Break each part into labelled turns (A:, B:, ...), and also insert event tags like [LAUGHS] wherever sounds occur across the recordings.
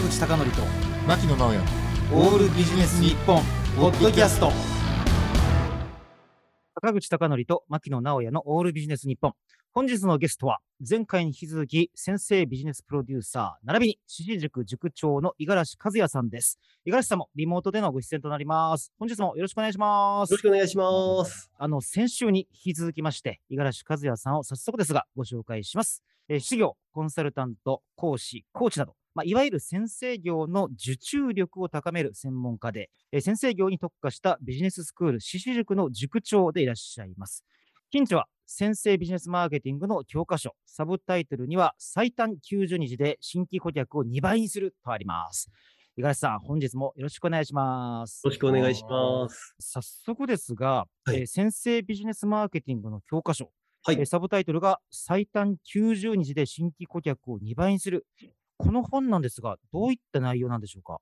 A: 坂口孝則と
B: 牧野直哉。
A: オールビジネス日本ポッドキャスト。坂口孝則と牧野直哉のオールビジネス日本。本日のゲストは前回に引き続き先生ビジネスプロデューサー並びに獅子塾塾長の五十嵐和也さんです。五十嵐さんもリモートでのご出演となります。本日もよろしくお願いします。
C: よろしくお願いします。
A: あの先週に引き続きまして五十嵐和也さんを早速ですがご紹介します。えー、資料、コンサルタント、講師、コーチなど、まあ、いわゆる先生業の受注力を高める専門家で、えー、先生業に特化したビジネススクール、獅子塾の塾長でいらっしゃいます。近所は先生ビジネスマーケティングの教科書、サブタイトルには最短90日で新規顧客を2倍にするとあります。五十嵐さん、本日もよろしくお願いします。
C: よろしくお願いします。
A: 早速ですが、
C: はい
A: えー先生ビジネスマーケティングの教科書、
C: はい
A: えーサブタイトルが最短90日で新規顧客を2倍にする。この本なんですが、どういった内容なんでしょうか？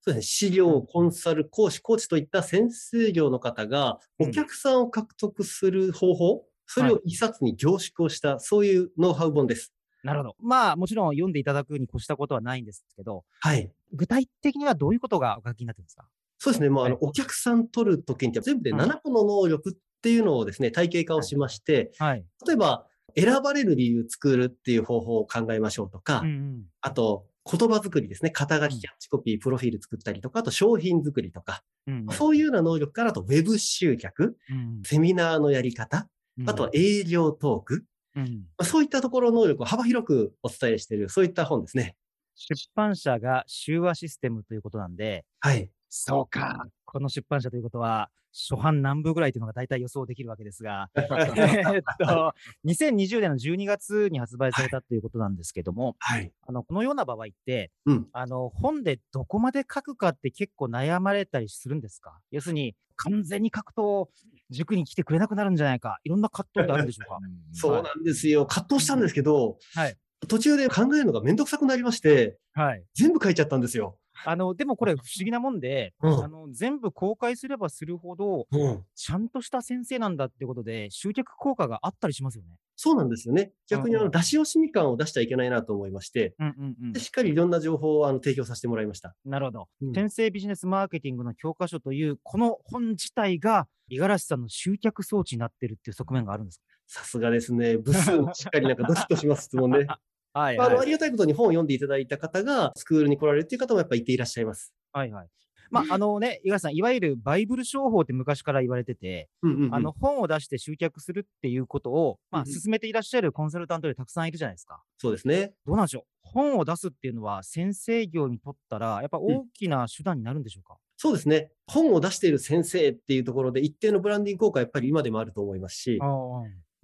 C: そうですね。資料、コンサル、講師、コーチといった先生業の方が
A: うん
C: お客さんを獲得する方法、それを一冊に凝縮をした、そういうノウハウ本です。
A: なるほど。まあ、もちろん読んでいただくに越したことはないんですけど、
C: はい。
A: 具体的にはどういうことがお書きになってるんですか？
C: そうですね。もうあの、
A: は
C: お客さん取るときに全部で
A: うん
C: 7個の能力っていうのをですね、体系化をしまして、
A: はい。
C: 例えば、選ばれる理由作るっていう方法を考えましょうとか、
A: うんうん。
C: あと、言葉作りですね。肩書き、
A: うん
C: キャッチコピー、プロフィール作ったりとか、あと商品作りとか、
A: うんうん
C: そういうような能力から、あとウェブ集客、
A: うん
C: セミナーのやり方、
A: うん
C: あとは営業トーク、
A: うん
C: まあそういったところの能力を幅広くお伝えしている、そういった本ですね。
A: 出版社が集話システムということなんで、
C: はい。
A: そうか。この出版社ということは、初版何部ぐらいというのが大体予想できるわけですが、[LAUGHS] えーっと、2020年の12月に発売されたということなんですけども、
C: はい。
A: あの、このような場合って、
C: うん
A: あの、本でどこまで書くかって結構悩まれたりするんですか？要するに、完全に書くと塾に来てくれなくなるんじゃないか、いろんな葛藤ってあるんでしょうか？[LAUGHS]
C: そうなんですよ。葛藤したんですけど、
A: はい
C: 途中で考えるのがめんどくさくなりまして、
A: はい。
C: 全部書いちゃったんですよ。
A: あの、でもこれ不思議なもんで、
C: うん
A: あの、全部公開すればするほど、
C: うん。
A: ちゃんとした先生なんだってことで、集客効果があったりしますよね。
C: そうなんですよね。逆にあの、出し惜しみ感を出しちゃいけないなと思いまして、
A: うんうんうん
C: でしっかりいろんな情報をあの提供させてもらいました。
A: なるほど。
C: うん
A: 先生ビジネスマーケティングの教科書という、この本自体が、五十嵐さんの集客装置になってるっていう側面があるんです
C: さすがですね。部数もしっかりなんかドキッとします質問ね。
A: かはい
C: あの、ありがたいことに本を読んでいただいた方が、スクールに来られるっていう方もやっぱりいていらっしゃいます。
A: はいはい。まあ、あのね、五十嵐さん、いわゆるバイブル商法って昔から言われてて、
C: うんうんうん
A: あの、本を出して集客するっていうことを、まあ、
C: うんうん
A: 進めていらっしゃるコンサルタントでたくさんいるじゃないですか。
C: そうですね。
A: どうなんでしょう？本を出すっていうのは、先生業にとったら、やっぱ大きな手段になるんでしょうか、
C: そうですね。本を出している先生っていうところで一定のブランディング効果はやっぱり今でもあると思いますし、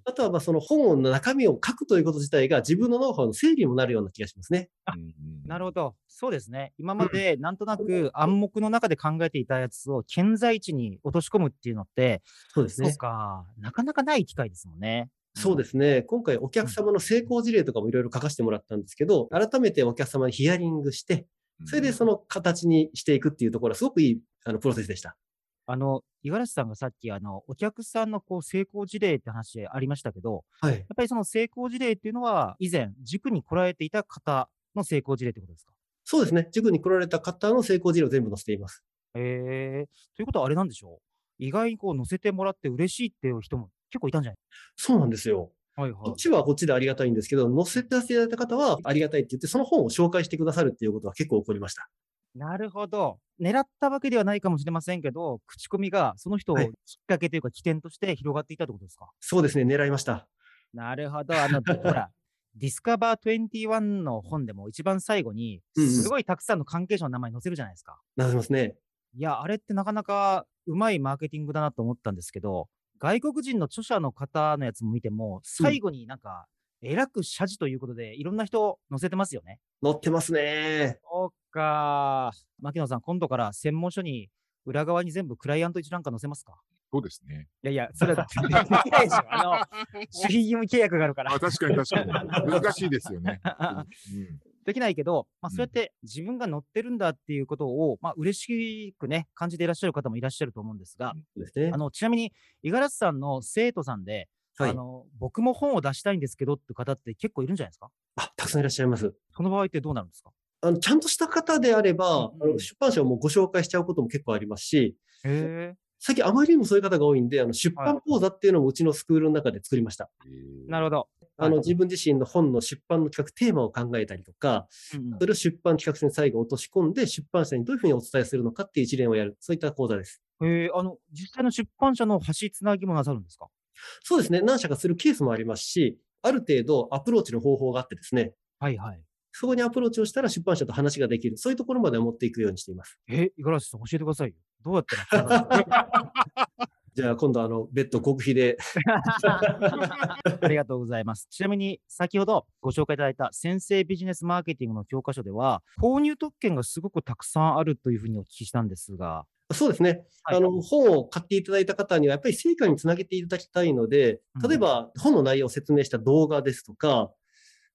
A: ああ
C: あとはまあその本の中身を書くということ自体が自分のノウハウの整理にもなるような気がしますね。
A: なるほど。そうですね。今までなんとなく暗黙の中で考えていたやつを顕在値に落とし込むっていうのって、そう
C: そうですね。
A: か、なかなかない機会ですもんね。
C: そうですね。今回お客様の成功事例とかもいろいろ書かせてもらったんですけど、改めてお客様にヒアリングして、それでその形にしていくっていうところはすごくいいあのプロセスでした。
A: あの、五十嵐さんがさっき、あの、お客さんのこう成功事例って話ありましたけど、
C: はい。
A: やっぱりその成功事例っていうのは、以前、塾に来られていた方の成功事例ってことですか？
C: そうですね。塾に来られた方の成功事例を全部載せています。
A: へえ。ということはあれなんでしょう？意外にこう載せてもらって嬉しいっていう人も結構いたんじゃない？
C: そうなんですよ。
A: はいは
C: こっちはこっちでありがたいんですけど、載せていただいた方はありがたいって言って、その本を紹介してくださるっていうことは結構起こりました。
A: なるほど。狙ったわけではないかもしれませんけど、口コミがその人を
C: はい
A: きっかけというか起点として広がっていたってことですか？
C: そうですね。狙いました。
A: なるほど。あの、ほら、ディスカバー21の本でも一番最後に、すごいたくさんの関係者の名前載せるじゃないですか。
C: なりますね。
A: いや、あれってなかなかうまいマーケティングだなと思ったんですけど、外国人の著者の方のやつも見ても、最後になんか、えらく謝辞ということで、いろんな人載せてますよね。
C: 載ってますね。
A: か。牧野さん、今度から専門書に裏側に全部クライアント一覧化載せますか？
B: そうですね。
A: いやいや、それはできないでしょ。[LAUGHS] あの、守秘義務契約があるから
B: あ。確かに確かに。難しいですよね。うん
A: できないけど、まあ、
B: うん
A: そうやって自分が乗ってるんだっていうことを、まあ、嬉しくね、感じていらっしゃる方もいらっしゃると思うんですが、
C: すね
A: あ。の、ちなみに、五十嵐さんの生徒さんで、
C: はい
A: あの、僕も本を出したいんですけどって方って結構いるんじゃないですか？
C: あ、たくさんいらっしゃいます。
A: その場合ってどうなるんですか？
C: あのちゃんとした方であれば、
A: うん
C: あの出版社をもうご紹介しちゃうことも結構ありますし。最近あまりにもそういう方が多いんで、あの出版講座っていうのもうちのスクールの中で作りました。
A: なるほど。
C: あの
A: はい
C: 自分自身の本の出版の企画、テーマを考えたりとか、それを出版企画書に最後落とし込んで、出版社にどういうふうにお伝えするのかっていう一連をやる、そういった講座です。
A: へえ、あの、実際の出版社の橋つなぎもなさるんですか？
C: そうですね、何社かするケースもありますし、ある程度アプローチの方法があってですね、
A: はいはい。
C: そこにアプローチをしたら出版社と話ができる、そういうところまで持っていくようにしています。
A: え、五十嵐さん教えてくださいよ。どうやって [LAUGHS]
C: じゃあ今度あの、別途極秘で、[LAUGHS]
A: ありがとうございます。ちなみに、先ほどご紹介いただいた先生ビジネスマーケティングの教科書では、購入特権がすごくたくさんあるというふうにお聞きしたんですが、
C: そうですね。
A: はい
C: あの、本を買っていただいた方には、やっぱり成果につなげていただきたいので
A: うん、
C: 例えば本の内容を説明した動画ですとか、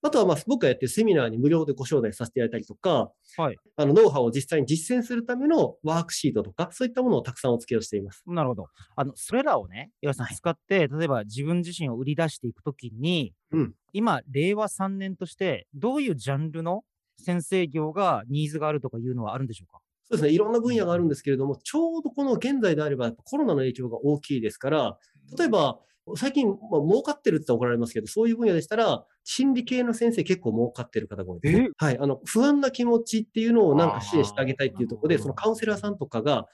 C: あとはまあ僕がやってるセミナーに無料でご招待させていただいたりとか、
A: はい
C: あの、ノウハウを実際に実践するためのワークシートとか、そういったものをたくさんお付けをしています。
A: なるほど。あの、それらをね、岩井さん
C: はい
A: 使って、例えば自分自身を売り出していくときに、
C: うん
A: 今、令和3年として、どういうジャンルの先生業がニーズがあるとかいうのはあるんでしょうか？
C: そうですね。いろんな分野があるんですけれども、ちょうどこの現在であれば、コロナの影響が大きいですから、例えば、最近、まあ、儲かってるって怒られますけど、そういう分野でしたら、心理系の先生結構儲かってる方が多いですね。はい。あの、不安な気持ちっていうのをなんか支援してあげたいっていうところで、そのカウンセラーさんとかが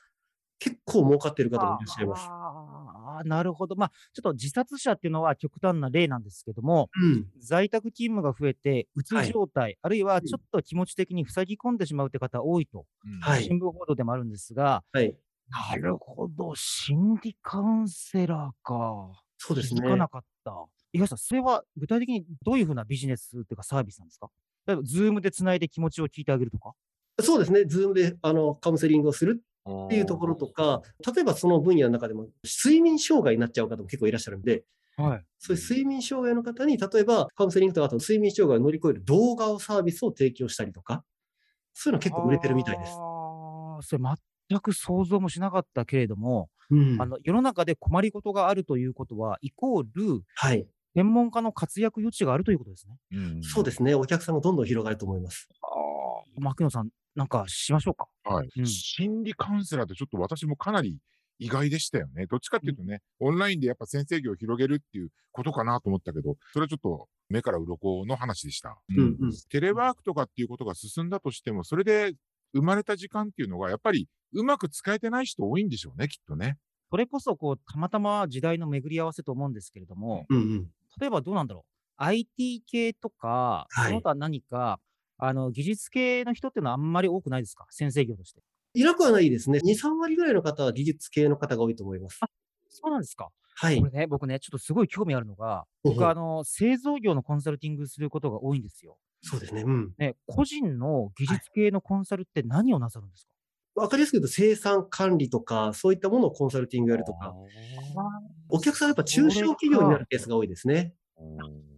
C: 結構儲かってる方もいらっしゃいます。
A: ああ、なるほど。まあ、ちょっと自殺者っていうのは極端な例なんですけども、
C: うん。
A: 在宅勤務が増えて、うつ
C: はい
A: 状態、あるいはちょっと気持ち的に塞ぎ込んでしまうって方多いと、
C: はい
A: 新聞報道でもあるんですが、
C: はい。
A: なるほど、心理カウンセラーか。
C: そうですね
A: 気づ。かなかった。井上さん、それは具体的にどういうふうなビジネスっていうかサービスなんですか？例えば、ズームでつないで気持ちを聞いてあげるとか？
C: そうですね。ズームで、あの、カウンセリングをする
B: っ
C: っていうところとか、例えばその分野の中でも、睡眠障害になっちゃう方も結構いらっしゃるんで、
A: はい。
C: そういう睡眠障害の方に、例えばカウンセリングとか、あと睡眠障害を乗り越える動画をサービスを提供したりとか、そういうの結構売れてるみたいです。
A: ああ、それ全く想像もしなかったけれども、
C: うん
A: あの世の中で困りごとがあるということは、イコール
C: はい。
A: 専門家の活躍余地があるということですね。
C: そうですね。お客さんもどんどん広がると思います。
A: ああ。牧野さん、なんかしましょうか？
B: はい、
A: うん
B: 心理カウンセラーってちょっと私もかなり意外でしたよね。どっちかっていうとね、オンラインでやっぱ先生業を広げるっていうことかなと思ったけど、それはちょっと目から鱗の話でした。
C: うんうん
B: テレワークとかっていうことが進んだとしても、それで生まれた時間っていうのが、やっぱりうまく使えてない人多いんでしょうね、きっとね。
A: それこそ、こう、たまたま時代の巡り合わせと思うんですけれども、
C: うんうん。
A: 例えばどうなんだろう。IT 系とか、
C: はい
A: その他何か、あの、技術系の人っていうのはあんまり多くないですか？先生業として。
C: いなくはないですね。2、3割ぐらいの方は技術系の方が多いと思います。
A: そうなんですか。
C: はい
A: こ。れね、僕ね、ちょっとすごい興味あるのが、僕、あの、製造業のコンサルティングすることが多いんですよ。
C: そうですね。うん。
A: ね、個人の技術系のコンサルって何をなさるんですか、
C: わかりやすく言うと生産管理とか、そういったものをコンサルティングやるとか、お客さんはやっぱ中小企業になるケースが多いですね。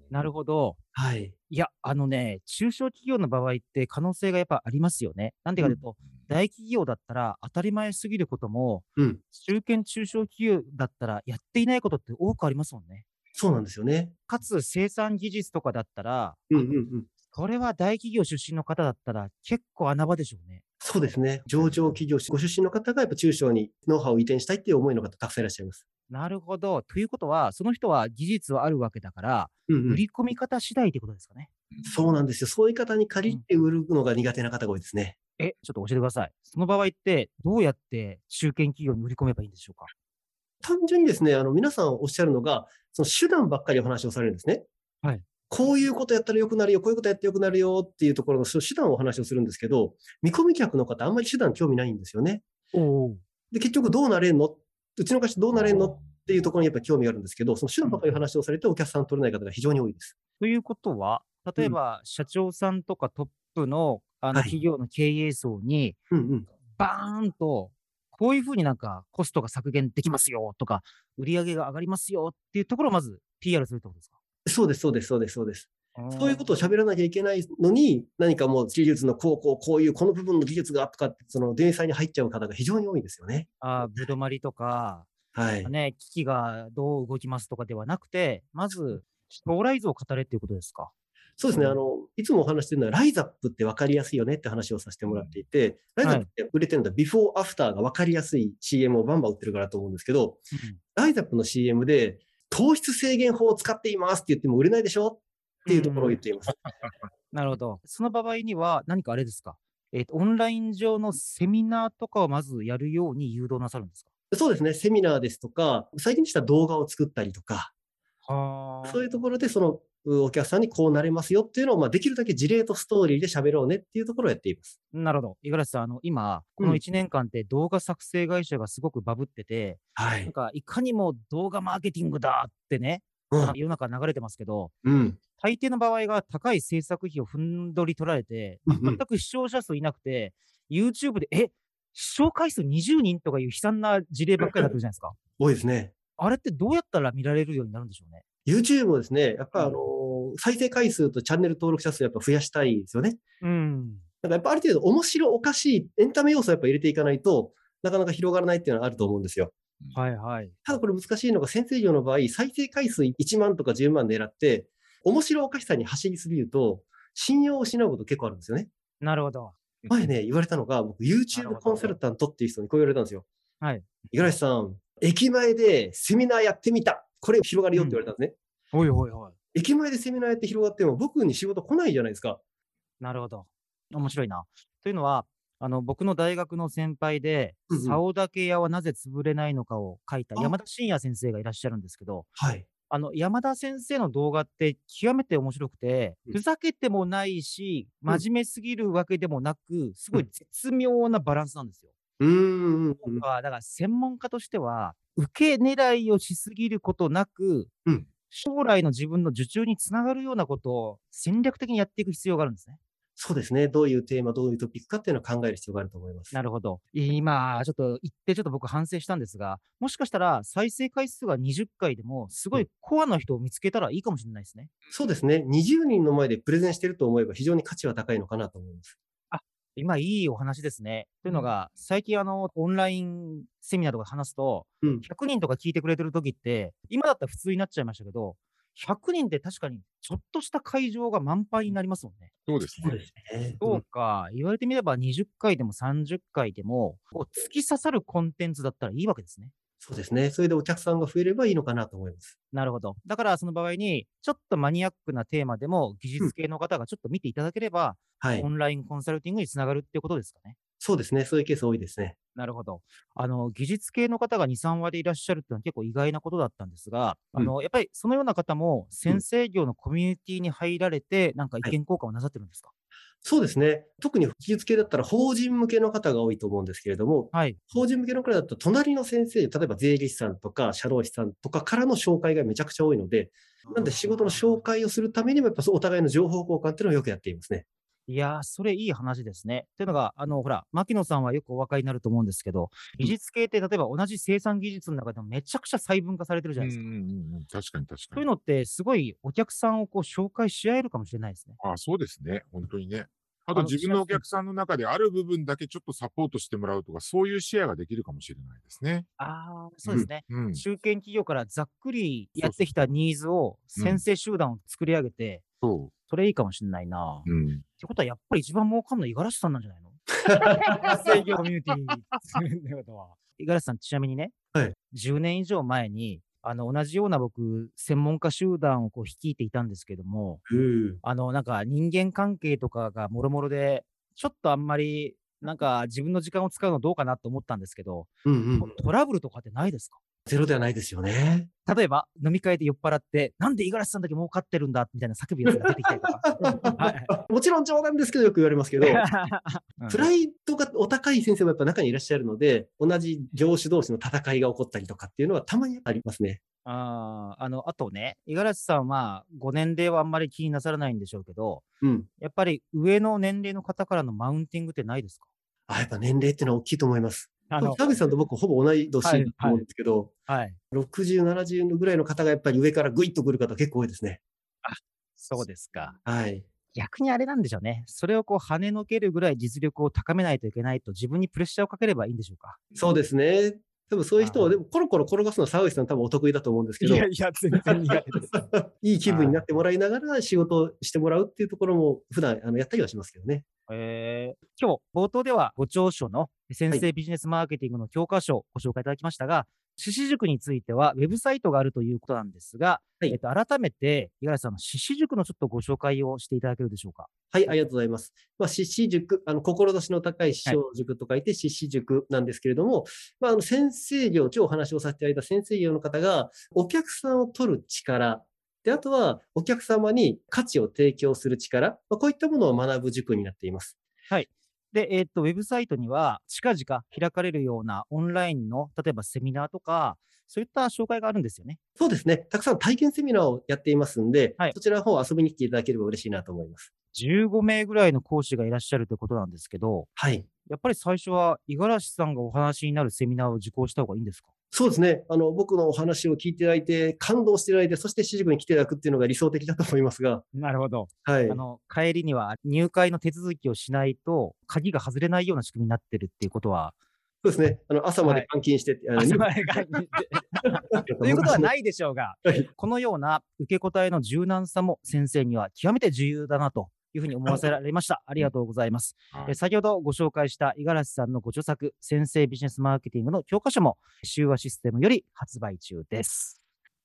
A: なるほど。
C: はい。
A: いや、あのね、中小企業の場合って可能性がやっぱありますよね。なんでかというと、大企業だったら当たり前すぎることも、
C: うん。
A: 中堅中小企業だったらやっていないことって多くありますもんね。
C: そうなんですよね。
A: かつ生産技術とかだったら、
C: うんうんうん。
A: これは大企業出身の方だったら結構穴場でしょうね。
C: そうですね。上場企業、ご出身の方がやっぱ中小にノウハウを移転したいっていう思いの方たくさんいらっしゃいます。
A: なるほど。ということは、その人は技術はあるわけだから、
C: うんうん。
A: 売り込み方次第ってことですかね。
C: そうなんですよ。そういう方に借りて売るのが苦手な方が多いですね。
A: え、ちょっと教えてください。その場合って、どうやって中堅企業に売り込めばいいんでしょうか？
C: 単純にですね、あの、皆さんおっしゃるのが、その手段ばっかりお話をされるんですね。
A: はい。
C: こういうことやったら良くなるよ、こういうことやって良くなるよっていうところの手段をお話をするんですけど、見込み客の方あんまり手段興味ないんですよね。で、結局どうなれんの？うちの会社どうなれんの？っていうところにやっぱり興味があるんですけど、その手段ばっかりお話をされてお客さん取れない方が非常に多いです。
A: ということは、例えば、社長さんとかトップのあの
C: はい。
A: 企業の経営層に。バーンと、こういうふうになんかコストが削減できますよとか、売り上げが上がりますよっていうところをまず PR するってことですか？
C: そうです、そうです、そうです、そうです。そういうことを喋らなきゃいけないのに、何かもう技術のこう、こう、こういう、この部分の技術がとかって、その、電車に入っちゃう方が非常に多いんですよね。
A: あーぶどまりとか、
C: はい。
A: ね、機器がどう動きますとかではなくて、まず、将来像を語れっていうことですか？
C: そうですね。
A: うん
C: あの、いつもお話してるのは、ライザップって分かりやすいよねって話をさせてもらっていて、ライザップって売れてるのは、ビフォーアフターが分かりやすい CM をバンバン売ってるからと思うんですけど、
A: うん
C: ライザップの CM で、糖質制限法を使っていますって言っても売れないでしょ？っていうところを言っています。
A: なるほど。その場合には何かあれですか、えーとオンライン上のセミナーとかをまずやるように誘導なさるんですか？
C: そうですね。セミナーですとか、最近でしたら動画を作ったりとか、
A: は
C: そういうところで、その、うお客さんにこうなれますよっていうのを、まあ、できるだけ事例とストーリーで喋ろうねっていうところをやっています。
A: なるほど。五十嵐さん、あの、今、この
C: うん
A: 1年間って動画作成会社がすごくバブってて、
C: はい。
A: なんか、いかにも動画マーケティングだってね、
C: うん。
A: 世の中流れてますけど、
C: うん。
A: 大抵の場合が高い制作費をふんどり取られて、
C: うんうん
A: 全く視聴者数いなくて、YouTube で、え、視聴回数20人とかいう悲惨な事例ばっかりになってるじゃないですか。
C: 多いですね。
A: あれってどうやったら見られるようになるんでしょうね？
C: YouTube もですね、やっぱあ
A: うん
C: のー再生回数とチャンネル登録者数やっぱ増やしたいですよね。
A: うん。
C: だからやっぱある程度面白おかしいエンタメ要素をやっぱ入れていかないとなかなか広がらないっていうのはあると思うんですよ。
A: はいはい。
C: ただこれ難しいのが先生業の場合、再生回数1万とか10万狙って、面白おかしさに走りすぎると、信用を失うこと結構あるんですよね。
A: なるほど。
C: 前ね、言われたのが、僕 YouTube コンサルタントっていう人にこう言われたんですよ。
A: はい。
C: 五十嵐さん、駅前でセミナーやってみた。これ広がるよって言われたんですね。
A: おいおいおい。
C: 駅前でセミナーやって広がっても僕に仕事来ないじゃないですか。
A: なるほど。面白いな。というのは、あの、僕の大学の先輩で、
C: うんうん
A: 竿竹屋はなぜ潰れないのかを書いた
C: あ
A: 山田真也先生がいらっしゃるんですけど、
C: はい。
A: あの、山田先生の動画って極めて面白くて、
C: うん
A: ふざけてもないし、
C: うん
A: 真面目すぎるわけでもなく、すごい絶妙なバランスなんですよ。
C: うーん。
A: だから、だから専門家としては、受け狙いをしすぎることなく、
C: うん
A: 将来の自分の受注につながるようなことを戦略的にやっていく必要があるんですね。
C: そうですね。どういうテーマ、どういうトピックかっていうのを考える必要があると思います。
A: なるほど。今、ちょっと言って、ちょっと僕反省したんですが、もしかしたら再生回数が20回でも、すごいコアな人を見つけたらいいかもしれないですね。
C: そうですね。20人の前でプレゼンしてると思えば非常に価値は高いのかなと思います。
A: 今、いいお話ですね。というのが、最近、あの、オンラインセミナーとかで話すと、
C: うん。
A: 100人とか聞いてくれてる時って、今だったら普通になっちゃいましたけど、100人って確かにちょっとした会場が満杯になりますもんね。
B: そうですね。
C: すね
A: そうか、言われてみれば20回でも30回でも、こう突き刺さるコンテンツだったらいいわけですね。
C: そうですね。それでお客さんが増えればいいのかなと思います。
A: なるほど。だからその場合に、ちょっとマニアックなテーマでも技術系の方がちょっと見ていただければ、
C: はい
A: オ。ンラインコンサルティングにつながるっていうことですかね。
C: そうですね。そういうケース多いですね。
A: なるほど。あの、技術系の方が2、3割いらっしゃるっていうのは結構意外なことだったんですが、あの、やっぱりそのような方も先生業のコミュニティに入られて、なんか意見交換をなさってるんですか？
C: そうですね。特に技術系だったら法人向けの方が多いと思うんですけれども、
A: はい。
C: 法人向けの方だと隣の先生、例えば税理士さんとか社労士さんとかからの紹介がめちゃくちゃ多いので、なんで仕事の紹介をするためにもやっぱお互いの情報交換っていうのをよくやっていますね。
A: いやー、それいい話ですね。というのが、あの、ほら、牧野さんはよくお分かりになると思うんですけど、技術系って例えば同じ生産技術の中でもめちゃくちゃ細分化されてるじゃ
B: うん
A: ないですか。
B: うんうんうん。確かに確かに。
A: そういうのってすごいお客さんをこう紹介し合えるかもしれないですね。
B: ああ、そうですね。本当にね。あと自分のお客さんの中である部分だけちょっとサポートしてもらうとか、そういうシェアができるかもしれないですね。
A: ああ、そうですね。
B: うん。
A: 中堅企業からざっくりやってきたニーズを先生集団を作り上げて、
B: そ
A: それいいかもしれないな。
B: う。うん。
A: ってことはやっぱり一番儲かんの五十嵐さんなんじゃないの？制御コミュニティってことは。五十嵐さん、ちなみにね、
C: はい
A: 10年以上前に、あの、同じような僕、専門家集団をこう率いていたんですけども、
C: うん。
A: あの、なんか人間関係とかがもろもろで、ちょっとあんまり、なんか自分の時間を使うのどうかなと思ったんですけど、
C: うんうん。
A: トラブルとかってないですか？
C: ゼロではないですよね。
A: 例えば、飲み会で酔っ払って、なんで五十嵐さんだけ儲かってるんだみたいな叫ぶやつが出てきたりとか。[LAUGHS] はい
C: もちろん冗談ですけどよく言われますけど、
A: うん
C: プライドがお高い先生もやっぱ中にいらっしゃるので、同じ業種同士の戦いが起こったりとかっていうのはたまにありますね。
A: あーあの、あとね、五十嵐さんは、ご年齢はあんまり気になさらないんでしょうけど、
C: うん。
A: やっぱり上の年齢の方からのマウンティングってないですか？
C: あ、やっぱ年齢っていうのは大きいと思います。
A: あの、
C: 田口さんと僕ほぼ同い年だと思うんですけど、
A: はい。
C: 60、70ぐらいの方がやっぱり上からグイッと来る方結構多いですね。
A: そうですか。
C: はい。
A: 逆にあれなんでしょうね。それをこう跳ねのけるぐらい実力を高めないといけないと自分にプレッシャーをかければいいんでしょうか。
C: そうですね。多分そういう人を、でもコロコロ転がすのは沢口さん多分お得意だと思うんですけど、
A: いや、全然苦手です。[LAUGHS]
C: いい気分になってもらいながら仕事をしてもらうっていうところも普段あのやったりはしますけどね。
A: えー今日冒頭ではご著書の先生ビジネスマーケティングの教科書をご紹介いただきましたが、獅子塾についてはウェブサイトがあるということなんですが、
C: はい
A: えっと、改めて五十嵐さんの獅子塾のちょっとご紹介をしていただけるでしょうか？
C: はい、ありがとうございます。まあ、獅子塾、あの、志の高い師匠塾と書いて獅子塾なんですけれども、まあ、あの、先生業、今日お話をさせていただいた先生業の方が、お客さんを取る力、で、あとは、お客様に価値を提供する力、まあ、こういったものを学ぶ塾になっています。
A: で、えっと、ウェブサイトには近々開かれるようなオンラインの、例えばセミナーとか、そういった紹介があるんですよね。
C: そうですね。たくさん体験セミナーをやっていますんで、
A: はい
C: そちらの方遊びに来ていただければ嬉しいなと思います。
A: 15名ぐらいの講師がいらっしゃるということなんですけど、
C: はい。
A: やっぱり最初は五十嵐さんがお話になるセミナーを受講した方がいいんですか？
C: そうですね。あの、僕のお話を聞いていただいて、感動していただいて、そして私塾に来ていただくっていうのが理想的だと思いますが、
A: なるほど。
C: はい
A: あ。の、帰りには入会の手続きをしないと、鍵が外れないような仕組みになってるっていうことは、
C: そうですね。あの、朝まで
A: はい
C: 監禁して、あの
A: 朝までがということは [LAUGHS] ないでしょうが
C: はい、
A: このような受け答えの柔軟さも先生には極めて重要だなというふうに思わせられました。ありがとうございます。
B: はい
A: え先ほどご紹介した五十嵐さんのご著作、先生ビジネスマーケティングの教科書も、修和システムより発売中です。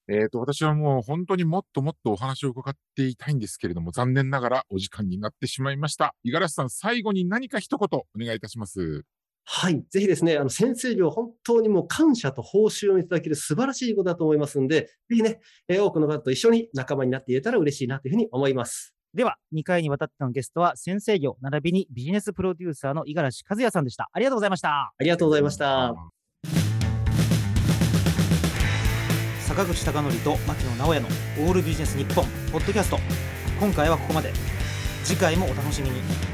B: えっ、と、私はもう本当にもっともっとお話を伺っていたいんですけれども、残念ながらお時間になってしまいました。五十嵐さん、最後に何か一言お願いいたします。
C: はい。ぜひですね、あの、先生業、本当にもう感謝と報酬をいただける素晴らしいことだと思いますんで、ぜひね、えー多くの方と一緒に仲間になっていれたら嬉しいなというふうに思います。
A: では、2回にわたってのゲストは、先生業並びにビジネスプロデューサーの五十嵐和也さんでした。ありがとうございました。
C: ありがとうございました。
A: 坂口孝則と牧野直哉のオールビジネス日本ポッドキャスト今回はここまで次回もお楽しみに